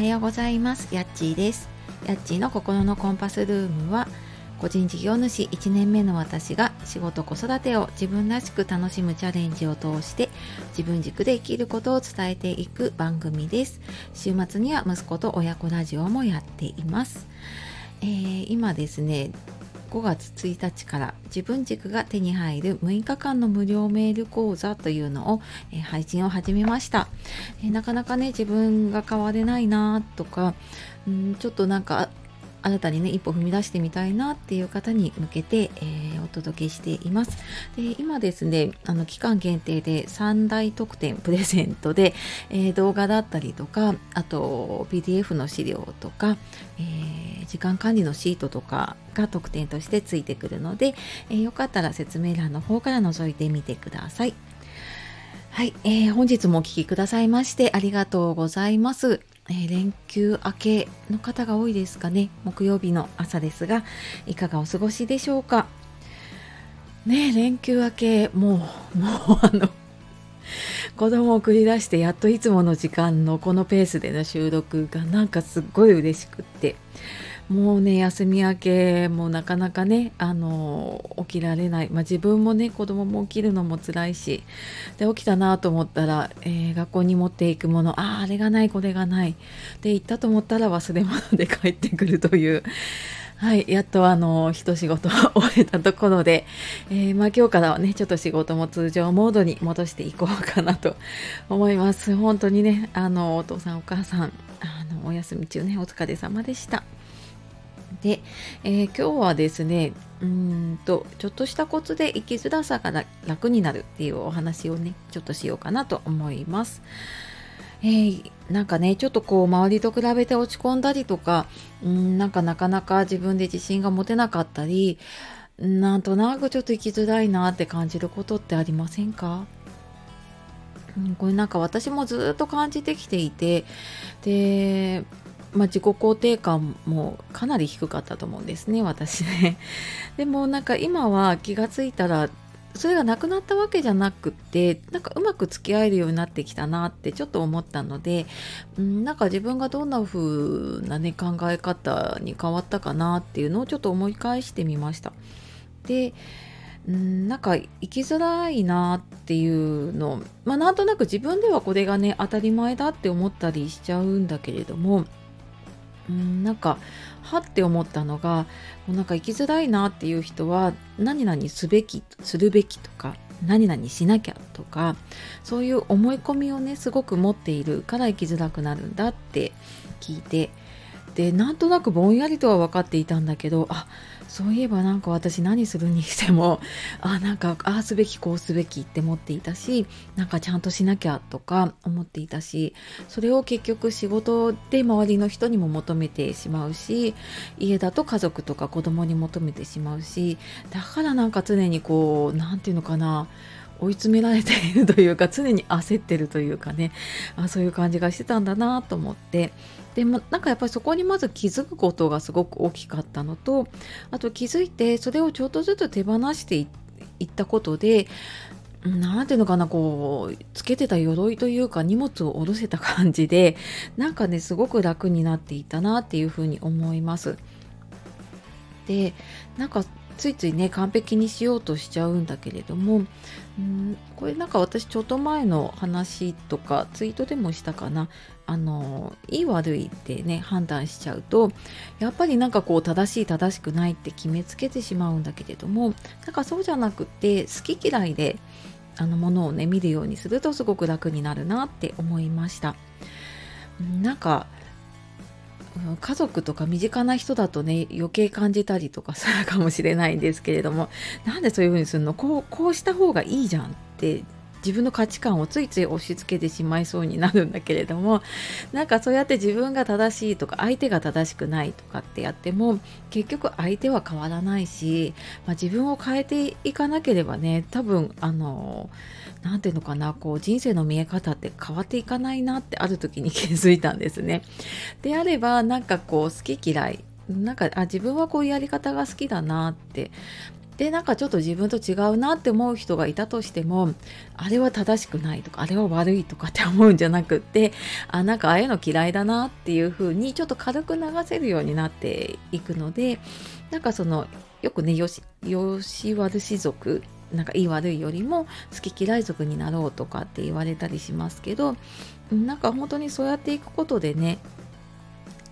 はようございます。やっちーです。やっちーの心のコンパスルームは個人事業主1年目の私が仕事子育てを自分らしく楽しむチャレンジを通して自分軸で生きることを伝えていく番組です。週末には息子と親子ラジオもやっています、えー、今ですね5月1日から自分軸が手に入る6日間の無料メール講座というのを、え、配信を始めました、え、なかなかね自分が変われないなとかんちょっとなんか新たにね一歩踏み出してみたいなっていう方に向けて、えー、お届けしています。で今ですねあの期間限定で3大特典プレゼントで、えー、動画だったりとかあと PDF の資料とか、えー、時間管理のシートとかが特典としてついてくるので、えよかったら説明欄の方から覗いてみてください。はい、えー、本日もお聴きくださいましてありがとうございます。えー、連休明けの方が多いですかね。木曜日の朝ですが、いかがお過ごしでしょうか。ね連休明け、もう、もうあの、子供を送り出してやっといつもの時間のこのペースでの収録がなんかすっごい嬉しくってもうね休み明けもなかなかねあの起きられない、まあ、自分もね子供も起きるのも辛いしで起きたなと思ったら、えー、学校に持っていくものあああれがないこれがないで行ったと思ったら忘れ物で帰ってくるというはい、やっとあの一仕事終えたところで、えー、まあ、今日からはねちょっと仕事も通常モードに戻していこうかなと思います。本当にねあのお父さんお母さんあのお休み中ねお疲れ様でした。で、えー、今日はですねうんとちょっとしたコツで生きづらさが楽になるっていうお話をねちょっとしようかなと思います。えー、なんかねちょっとこう周りと比べて落ち込んだりとかうんなんかなかなか自分で自信が持てなかったりなんとなくちょっと生きづらいなって感じることってありませんか、これなんか私もずっと感じてきていてでまあ、自己肯定感もかなり低かったと思うんですね私ね。でもなんか今は気がついたらそれがなくなったわけじゃなくってなんかうまく付き合えるようになってきたなってちょっと思ったので、ん、なんか自分がどんな風なね考え方に変わったかなっていうのをちょっと思い返してみました。でんなんか生きづらいなっていうのまあなんとなく自分ではこれがね当たり前だって思ったりしちゃうんだけれどもうんなんかはって思ったのがもうなんか生きづらいなっていう人は何々すべきするべきとか何々しなきゃとかそういう思い込みをねすごく持っているから生きづらくなるんだって聞いてでなんとなくぼんやりとは分かっていたんだけどあそういえばなんか私何するにしても あなんかああすべきこうすべきって思っていたしなんかちゃんとしなきゃとか思っていたしそれを結局仕事で周りの人にも求めてしまうし家だと家族とか子供に求めてしまうしだからなんか常にこう何て言うのかな追い詰められているというか常に焦ってるというかねあそういう感じがしてたんだなと思ってでもなんかやっぱりそこにまず気づくことがすごく大きかったのとあと気づいてそれをちょっとずつ手放していったことで何ていうのかなこうつけてた鎧というか荷物を下ろせた感じでなんかねすごく楽になっていたなっていうふうに思います。でなんかついついね完璧にしようとしちゃうんだけれどもん。これなんか私ちょっと前の話とかツイートでもしたかな。あのいい悪いってね判断しちゃうとやっぱりなんかこう正しい正しくないって決めつけてしまうんだけれどもなんかそうじゃなくて好き嫌いであのものをね見るようにするとすごく楽になるなって思いました。なんか家族とか身近な人だとね余計感じたりとかするかもしれないんですけれどもなんでそういうふうにするの？こうこうした方がいいじゃんって自分の価値観をついつい押し付けてしまいそうになるんだけれども なんかそうやって自分が正しいとか相手が正しくないとかってやっても結局相手は変わらないし、まあ、自分を変えていかなければね多分あの何て言うのかなこう人生の見え方って変わっていかないなってある時に 気づいたんですね。であればなんかこう好き嫌いなんかあ自分はこういうやり方が好きだなってでなんかちょっと自分と違うなって思う人がいたとしてもあれは正しくないとかあれは悪いとかって思うんじゃなくってあなんかああいうの嫌いだなっていう風にちょっと軽く流せるようになっていくのでなんかそのよくねよしよし悪し族なんかいい悪いよりも好き嫌い族になろうとかって言われたりしますけどなんか本当にそうやっていくことでね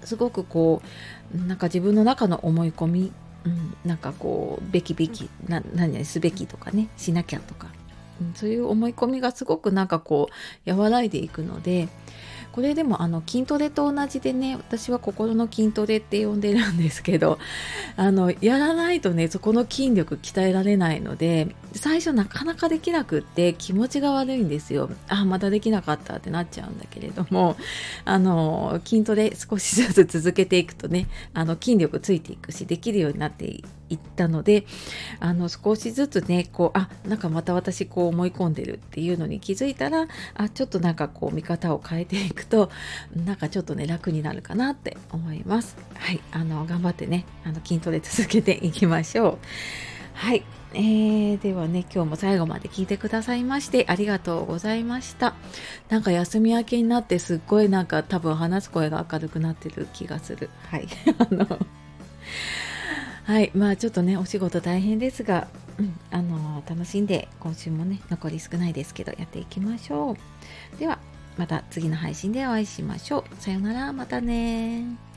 すごくこうなんか自分の中の思い込み、うん、なんかこうべきべきな何々すべきとかねしなきゃとか、うん、そういう思い込みがすごくなんかこう和らいでいくのでこれでもあの筋トレと同じでね私は心の筋トレって呼んでるんですけど あのやらないとねそこの筋力鍛えられないので最初なかなかできなくって気持ちが悪いんですよ。あまたできなかったってなっちゃうんだけれども あの筋トレ少しずつ続けていくとねあの筋力ついていくしできるようになっていったのであの少しずつねこうあなんかまた私こう思い込んでるっていうのに気づいたらあちょっとなんかこう見方を変えていくとなんかちょっとね楽になるかなって思います。はいあの頑張ってねあの筋トレ続けていきましょう。はい、えー、ではね今日も最後まで聞いてくださいましてありがとうございました。なんか休み明けになってすっごいなんか多分話す声が明るくなってる気がする。はい あのはいまあちょっとねお仕事大変ですが、うん、あの楽しんで今週もね残り少ないですけどやっていきましょう。ではまた次の配信でお会いしましょう。さようならまたね